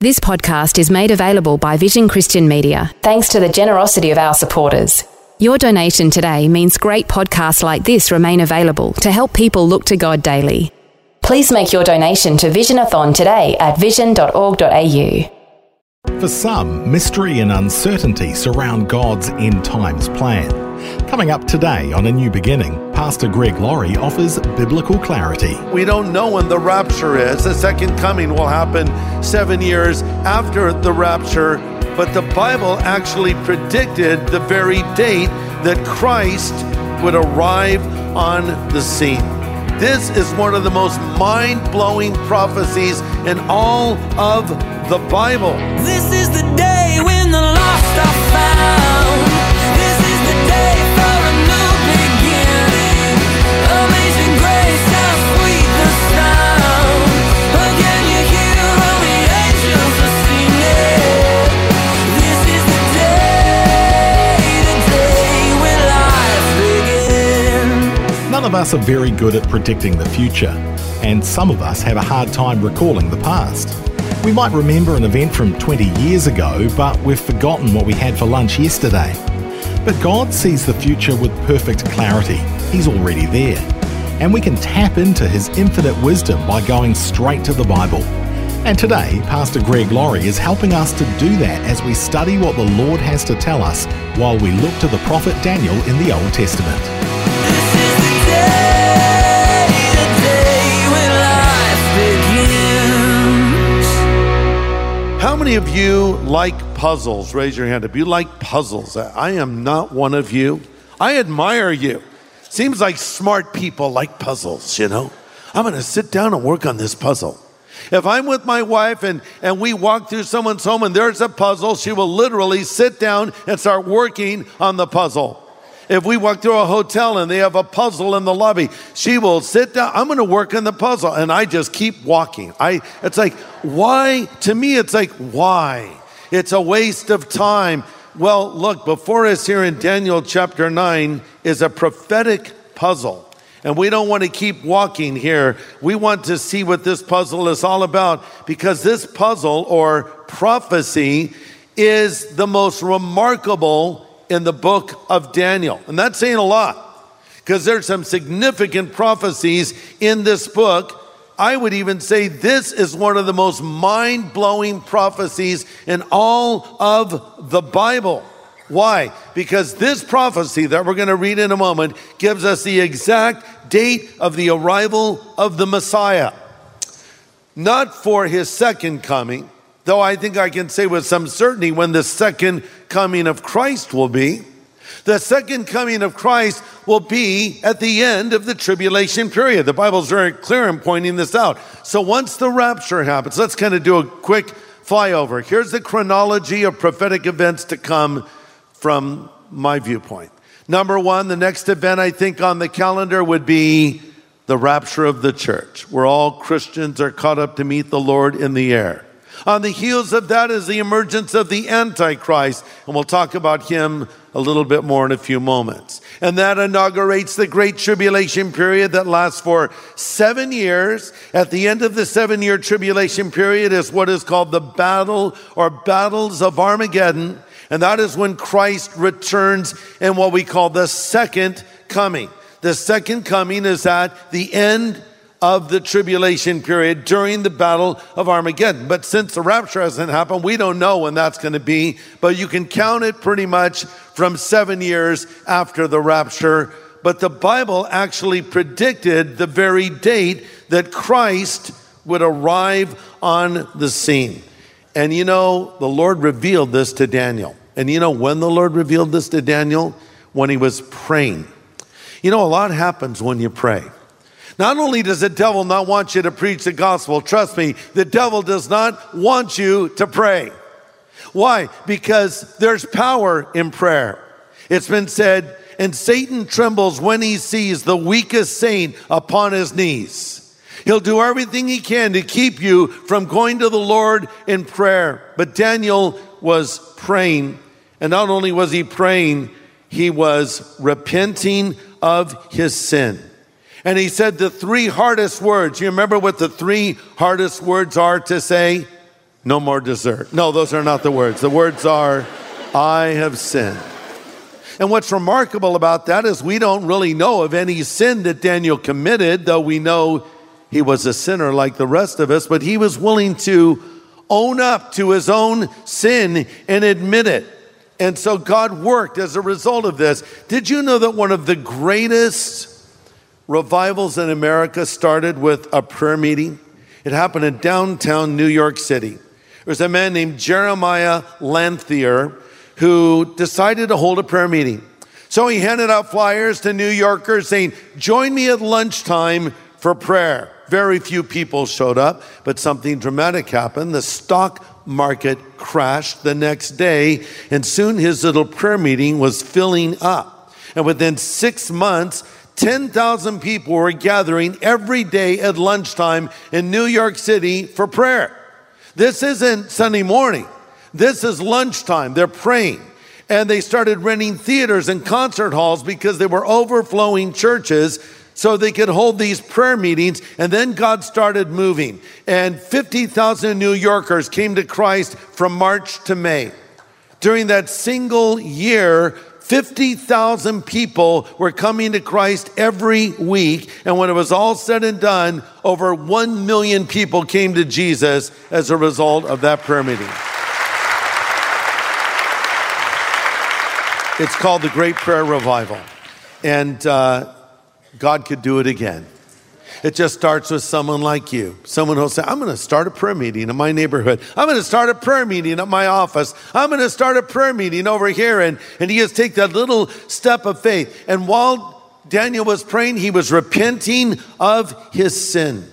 This podcast is made available by Vision Christian Media thanks to the generosity of our supporters. Your donation today means great podcasts like this remain available to help people look to God daily. Please make your donation to Visionathon today at vision.org.au. For some, mystery and uncertainty surround God's end times plan. Coming up today on A New Beginning, Pastor Greg Laurie offers biblical clarity. We don't know when the rapture is. The second coming will happen seven years after the rapture, but the Bible actually predicted the very date that Christ would arrive on the scene. This is one of the most mind blowing prophecies in all of the Bible. This is us are very good at predicting the future, and some of us have a hard time recalling the past. We might remember an event from 20 years ago, but we've forgotten what we had for lunch yesterday. But God sees the future with perfect clarity. He's already there. And we can tap into His infinite wisdom by going straight to the Bible. And today, Pastor Greg Laurie is helping us to do that as we study what the Lord has to tell us while we look to the prophet Daniel in the Old Testament. Many of you like puzzles? Raise your hand if you like puzzles. I am not one of you. I admire you. Seems like smart people like puzzles, you know? I'm going to sit down and work on this puzzle. If I'm with my wife and, and we walk through someone's home and there's a puzzle, she will literally sit down and start working on the puzzle. If we walk through a hotel and they have a puzzle in the lobby, she will sit down. I'm going to work on the puzzle. And I just keep walking. I, it's like, why? To me, it's like, why? It's a waste of time. Well, look, before us here in Daniel chapter 9 is a prophetic puzzle. And we don't want to keep walking here. We want to see what this puzzle is all about because this puzzle or prophecy is the most remarkable in the book of Daniel. And that's saying a lot because there's some significant prophecies in this book. I would even say this is one of the most mind blowing prophecies in all of the Bible. Why? Because this prophecy that we're going to read in a moment gives us the exact date of the arrival of the Messiah. Not for his second coming, though I think I can say with some certainty when the second coming of Christ will be. The second coming of Christ will be at the end of the tribulation period. The Bible's very clear in pointing this out. So once the rapture happens, let's kind of do a quick flyover. Here's the chronology of prophetic events to come from my viewpoint. Number one, the next event I think on the calendar would be the rapture of the church, where all Christians are caught up to meet the Lord in the air. On the heels of that is the emergence of the Antichrist, and we'll talk about him a little bit more in a few moments. And that inaugurates the Great Tribulation period that lasts for seven years. At the end of the seven year tribulation period is what is called the battle or battles of Armageddon. And that is when Christ returns in what we call the second coming. The second coming is at the end of the tribulation period during the battle of Armageddon. But since the rapture hasn't happened, we don't know when that's going to be, but you can count it pretty much from seven years after the rapture. But the Bible actually predicted the very date that Christ would arrive on the scene. And you know, the Lord revealed this to Daniel. And you know when the Lord revealed this to Daniel? When he was praying. You know, a lot happens when you pray. Not only does the devil not want you to preach the gospel, trust me, the devil does not want you to pray. Why? Because there's power in prayer. It's been said, and Satan trembles when he sees the weakest saint upon his knees. He'll do everything he can to keep you from going to the Lord in prayer. But Daniel was praying, and not only was he praying, he was repenting of his sin. And he said the three hardest words. You remember what the three hardest words are to say? No more dessert. No, those are not the words. The words are, I have sinned. And what's remarkable about that is we don't really know of any sin that Daniel committed, though we know he was a sinner like the rest of us, but he was willing to own up to his own sin and admit it. And so God worked as a result of this. Did you know that one of the greatest revivals in America started with a prayer meeting? It happened in downtown New York City. There was a man named Jeremiah Lanphier who decided to hold a prayer meeting. So he handed out flyers to New Yorkers saying, Join me at lunchtime for prayer. Very few people showed up, but something dramatic happened. The stock market crashed the next day, and soon his little prayer meeting was filling up. And within six months, 10,000 people were gathering every day at lunchtime in New York City for prayer. This isn't Sunday morning. This is lunchtime. They're praying. And they started renting theaters and concert halls because they were overflowing churches so they could hold these prayer meetings. And then God started moving. And 50,000 New Yorkers came to Christ from March to May. During that single year, 50,000 people were coming to Christ every week. And when it was all said and done, over 1 million people came to Jesus as a result of that prayer meeting. It's called the Great Prayer Revival. And uh, God could do it again. It just starts with someone like you. Someone who'll say, I'm going to start a prayer meeting in my neighborhood. I'm going to start a prayer meeting at my office. I'm going to start a prayer meeting over here. And, and he just take that little step of faith. And while Daniel was praying, he was repenting of his sin.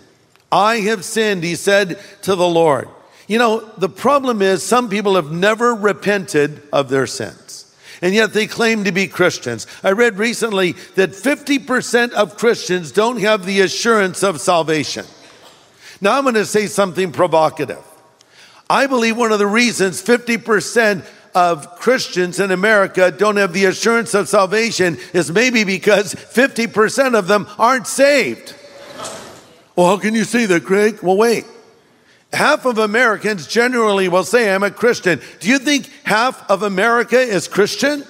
I have sinned, he said to the Lord. You know, the problem is some people have never repented of their sins and yet they claim to be Christians. I read recently that 50% of Christians don't have the assurance of salvation. Now I'm going to say something provocative. I believe one of the reasons 50% of Christians in America don't have the assurance of salvation is maybe because 50% of them aren't saved. Well, how can you say that, Greg? Well, wait half of Americans generally will say, I'm a Christian. Do you think half of America is Christian?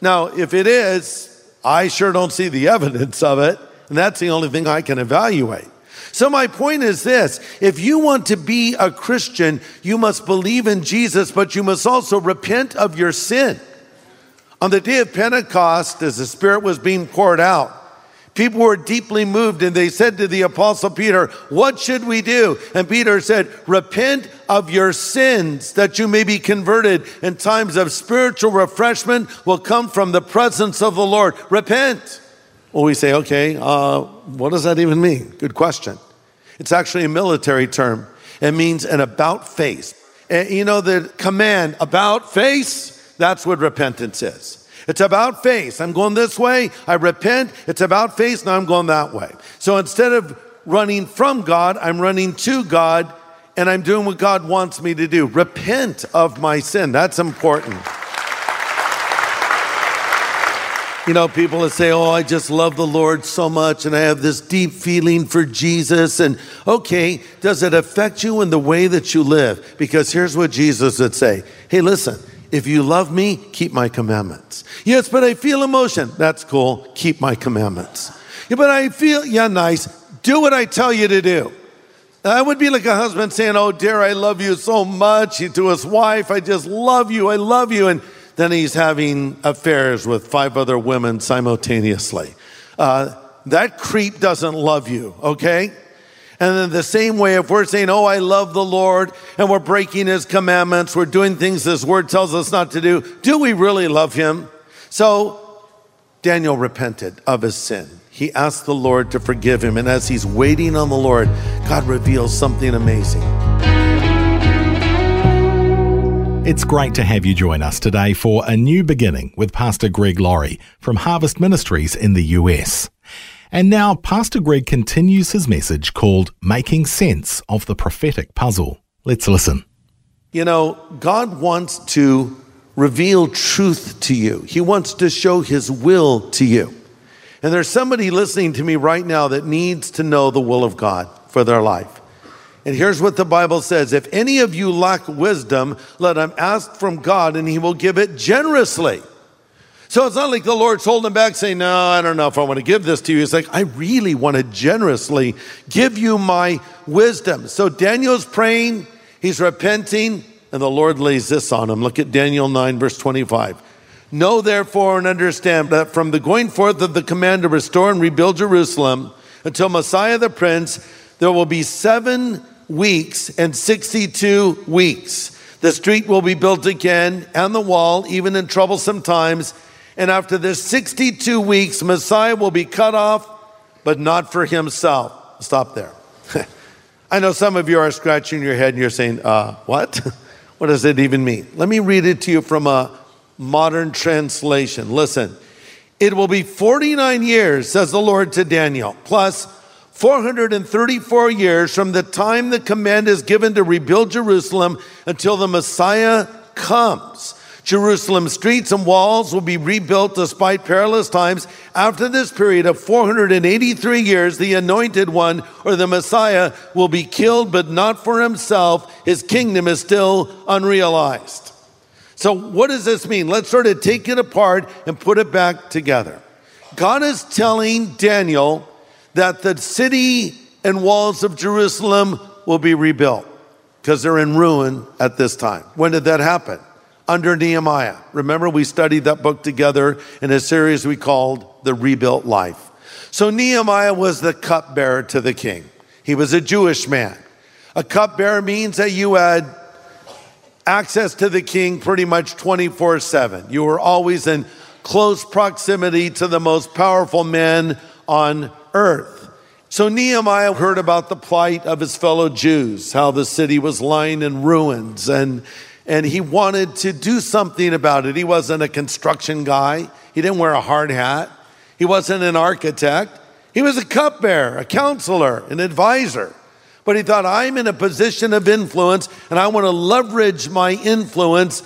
Now, if it is, I sure don't see the evidence of it. And that's the only thing I can evaluate. So, my point is this if you want to be a Christian, you must believe in Jesus, but you must also repent of your sin. On the day of Pentecost, as the Spirit was being poured out, People were deeply moved and they said to the apostle Peter, what should we do? And Peter said, repent of your sins that you may be converted and times of spiritual refreshment will come from the presence of the Lord. Repent. Well, we say, okay, uh, what does that even mean? Good question. It's actually a military term. It means an about face. And you know, the command about face, that's what repentance is. It's about face. I'm going this way. I repent. It's about face. Now I'm going that way. So instead of running from God, I'm running to God and I'm doing what God wants me to do. Repent of my sin. That's important. You know, people that say, Oh, I just love the Lord so much and I have this deep feeling for Jesus. And okay, does it affect you in the way that you live? Because here's what Jesus would say Hey, listen, if you love me, keep my commandments. Yes, but I feel emotion. That's cool. Keep my commandments. Yeah, but I feel, yeah, nice. Do what I tell you to do. That would be like a husband saying, Oh, dear, I love you so much. To his wife, I just love you. I love you. And then he's having affairs with five other women simultaneously. Uh, that creep doesn't love you, okay? And in the same way, if we're saying, Oh, I love the Lord, and we're breaking his commandments, we're doing things this word tells us not to do, do we really love him? So Daniel repented of his sin. He asked the Lord to forgive him. And as he's waiting on the Lord, God reveals something amazing. It's great to have you join us today for a new beginning with Pastor Greg Laurie from Harvest Ministries in the US. And now, Pastor Greg continues his message called Making Sense of the Prophetic Puzzle. Let's listen. You know, God wants to reveal truth to you, He wants to show His will to you. And there's somebody listening to me right now that needs to know the will of God for their life. And here's what the Bible says If any of you lack wisdom, let him ask from God, and he will give it generously. So it's not like the Lord's holding back saying, No, I don't know if I want to give this to you. He's like, I really want to generously give you my wisdom. So Daniel's praying, he's repenting, and the Lord lays this on him. Look at Daniel 9, verse 25. Know therefore and understand that from the going forth of the command to restore and rebuild Jerusalem until Messiah the Prince, there will be seven weeks and 62 weeks. The street will be built again and the wall, even in troublesome times. And after this 62 weeks, Messiah will be cut off, but not for himself. Stop there. I know some of you are scratching your head and you're saying, uh, what? what does it even mean? Let me read it to you from a modern translation. Listen, it will be 49 years, says the Lord to Daniel, plus 434 years from the time the command is given to rebuild Jerusalem until the Messiah comes. Jerusalem's streets and walls will be rebuilt despite perilous times. After this period of 483 years, the anointed one or the Messiah will be killed, but not for himself. His kingdom is still unrealized. So, what does this mean? Let's sort of take it apart and put it back together. God is telling Daniel that the city and walls of Jerusalem will be rebuilt because they're in ruin at this time. When did that happen? Under Nehemiah. Remember, we studied that book together in a series we called The Rebuilt Life. So, Nehemiah was the cupbearer to the king. He was a Jewish man. A cupbearer means that you had access to the king pretty much 24 7. You were always in close proximity to the most powerful men on earth. So Nehemiah heard about the plight of his fellow Jews, how the city was lying in ruins, and, and he wanted to do something about it. He wasn't a construction guy, he didn't wear a hard hat, he wasn't an architect. He was a cupbearer, a counselor, an advisor. But he thought, I'm in a position of influence and I want to leverage my influence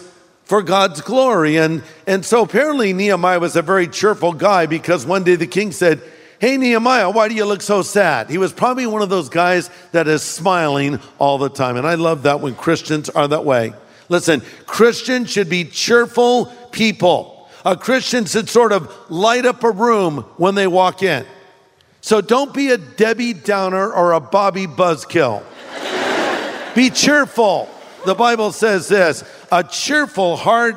for God's glory. And, and so apparently Nehemiah was a very cheerful guy because one day the king said, Hey, Nehemiah, why do you look so sad? He was probably one of those guys that is smiling all the time. And I love that when Christians are that way. Listen, Christians should be cheerful people. A Christian should sort of light up a room when they walk in. So don't be a Debbie Downer or a Bobby Buzzkill. be cheerful. The Bible says this a cheerful heart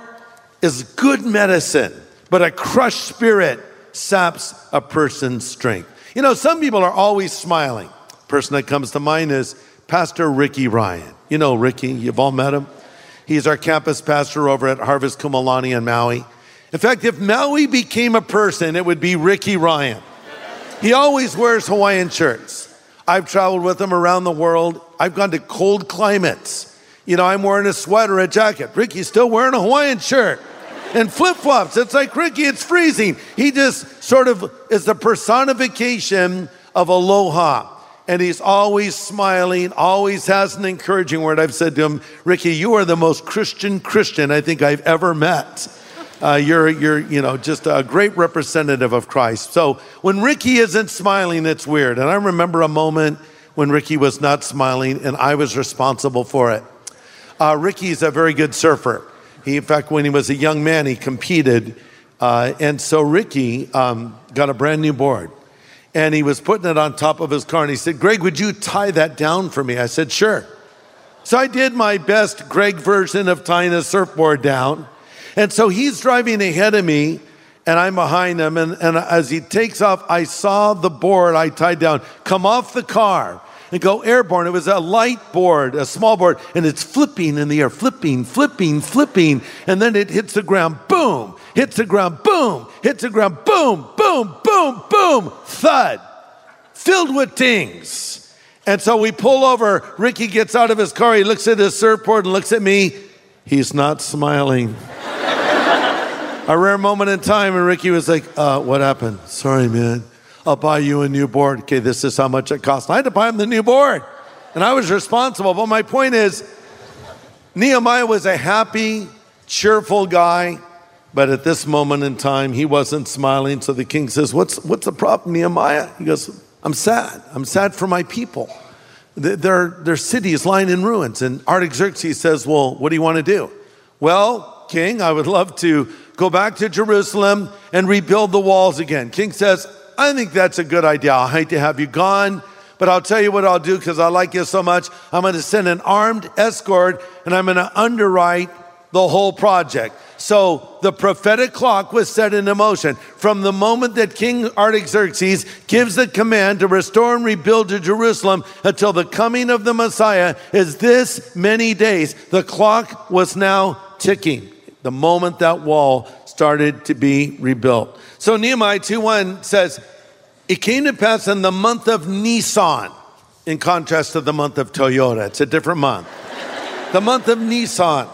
is good medicine, but a crushed spirit saps a person's strength. You know, some people are always smiling. Person that comes to mind is Pastor Ricky Ryan. You know Ricky, you've all met him. He's our campus pastor over at Harvest Kumulani in Maui. In fact, if Maui became a person, it would be Ricky Ryan. He always wears Hawaiian shirts. I've traveled with him around the world. I've gone to cold climates. You know, I'm wearing a sweater, a jacket. Ricky's still wearing a Hawaiian shirt and flip flops. It's like, Ricky, it's freezing. He just sort of is the personification of aloha. And he's always smiling, always has an encouraging word. I've said to him, Ricky, you are the most Christian Christian I think I've ever met. Uh, you're, you're, you know, just a great representative of Christ. So when Ricky isn't smiling, it's weird. And I remember a moment when Ricky was not smiling, and I was responsible for it. Uh, Ricky's a very good surfer. He, in fact, when he was a young man, he competed. Uh, and so Ricky um, got a brand new board and he was putting it on top of his car and he said, Greg, would you tie that down for me? I said, sure. So I did my best Greg version of tying a surfboard down. And so he's driving ahead of me and I'm behind him. And, and as he takes off, I saw the board I tied down come off the car and go airborne. It was a light board, a small board, and it's flipping in the air, flipping, flipping, flipping, and then it hits the ground, boom, hits the ground, boom, hits the ground, boom, boom, boom, boom, thud, filled with dings. And so we pull over. Ricky gets out of his car. He looks at his surfboard and looks at me. He's not smiling. a rare moment in time, and Ricky was like, uh, What happened? Sorry, man. I'll buy you a new board. Okay, this is how much it costs. I had to buy him the new board, and I was responsible. But my point is, Nehemiah was a happy, cheerful guy, but at this moment in time, he wasn't smiling. So the king says, What's, what's the problem, Nehemiah? He goes, I'm sad. I'm sad for my people. Their, their city is lying in ruins. And Artaxerxes says, Well, what do you want to do? Well, king, I would love to go back to Jerusalem and rebuild the walls again. King says, I think that's a good idea. I hate to have you gone, but I'll tell you what I'll do because I like you so much. I'm going to send an armed escort and I'm going to underwrite the whole project. So the prophetic clock was set into motion. From the moment that King Artaxerxes gives the command to restore and rebuild to Jerusalem until the coming of the Messiah is this many days. The clock was now ticking. The moment that wall started to be rebuilt. So Nehemiah 2:1 says, It came to pass in the month of Nisan, in contrast to the month of Toyota. It's a different month. the month of Nisan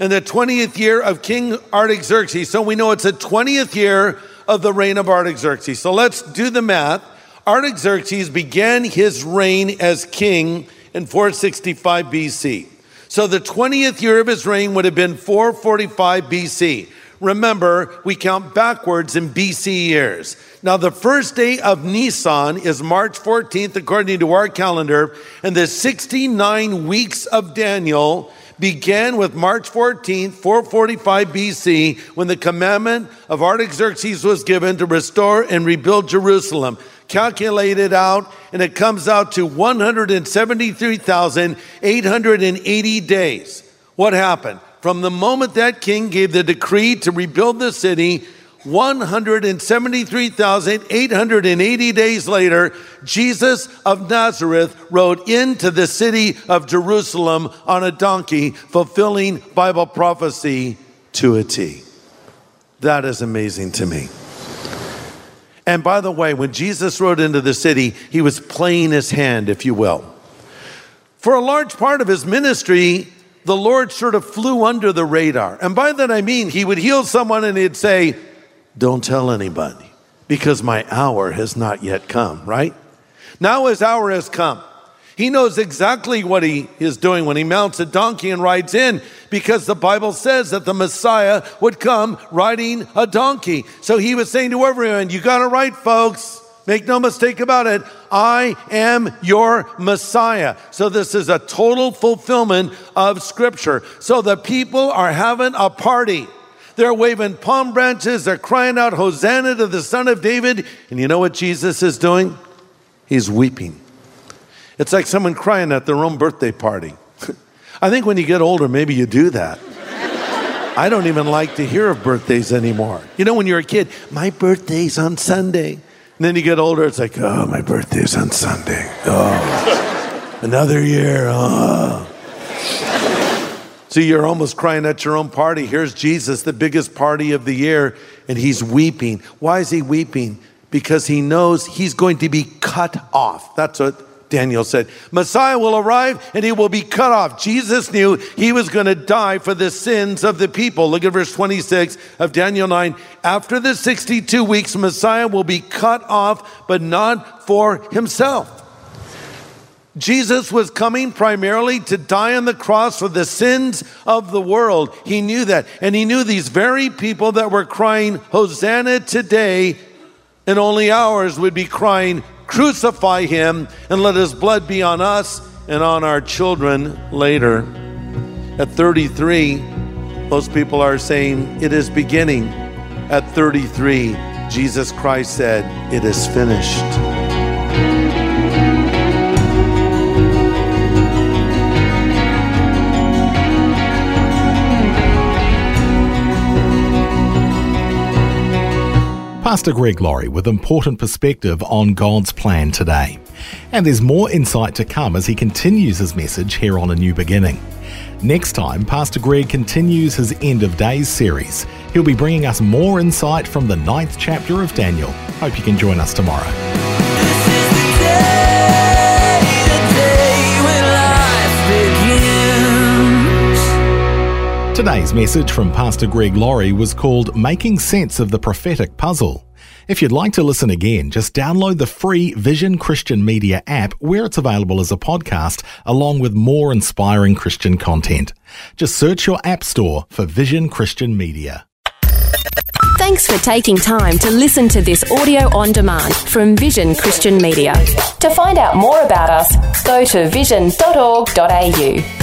in the 20th year of King Artaxerxes. So we know it's the 20th year of the reign of Artaxerxes. So let's do the math. Artaxerxes began his reign as king in 465 BC. So the 20th year of his reign would have been 445 BC. Remember, we count backwards in BC years. Now, the first day of Nisan is March 14th, according to our calendar, and the 69 weeks of Daniel began with March 14th, 445 BC, when the commandment of Artaxerxes was given to restore and rebuild Jerusalem. Calculated out, and it comes out to 173,880 days. What happened? From the moment that king gave the decree to rebuild the city, 173,880 days later, Jesus of Nazareth rode into the city of Jerusalem on a donkey, fulfilling Bible prophecy to a T. That is amazing to me. And by the way, when Jesus rode into the city, he was playing his hand, if you will. For a large part of his ministry, the Lord sort of flew under the radar. And by that I mean, he would heal someone and he'd say, don't tell anybody because my hour has not yet come, right? Now his hour has come. He knows exactly what he is doing when he mounts a donkey and rides in because the Bible says that the Messiah would come riding a donkey. So he was saying to everyone, You got it right, folks. Make no mistake about it. I am your Messiah. So this is a total fulfillment of Scripture. So the people are having a party. They're waving palm branches. They're crying out, Hosanna to the Son of David. And you know what Jesus is doing? He's weeping. It's like someone crying at their own birthday party. I think when you get older, maybe you do that. I don't even like to hear of birthdays anymore. You know, when you're a kid, my birthday's on Sunday. And then you get older, it's like, oh, my birthday's on Sunday. Oh, another year. Oh. So you're almost crying at your own party. Here's Jesus, the biggest party of the year, and he's weeping. Why is he weeping? Because he knows he's going to be cut off. That's what Daniel said. Messiah will arrive and he will be cut off. Jesus knew he was going to die for the sins of the people. Look at verse 26 of Daniel 9. After the 62 weeks, Messiah will be cut off, but not for himself. Jesus was coming primarily to die on the cross for the sins of the world. He knew that. And he knew these very people that were crying, Hosanna today, in only hours would be crying, Crucify him and let his blood be on us and on our children later. At 33, most people are saying it is beginning. At 33, Jesus Christ said, It is finished. Pastor Greg Laurie with important perspective on God's plan today. And there's more insight to come as he continues his message here on A New Beginning. Next time, Pastor Greg continues his End of Days series. He'll be bringing us more insight from the ninth chapter of Daniel. Hope you can join us tomorrow. Today's message from Pastor Greg Laurie was called Making Sense of the Prophetic Puzzle. If you'd like to listen again, just download the free Vision Christian Media app where it's available as a podcast, along with more inspiring Christian content. Just search your app store for Vision Christian Media. Thanks for taking time to listen to this audio on demand from Vision Christian Media. To find out more about us, go to vision.org.au.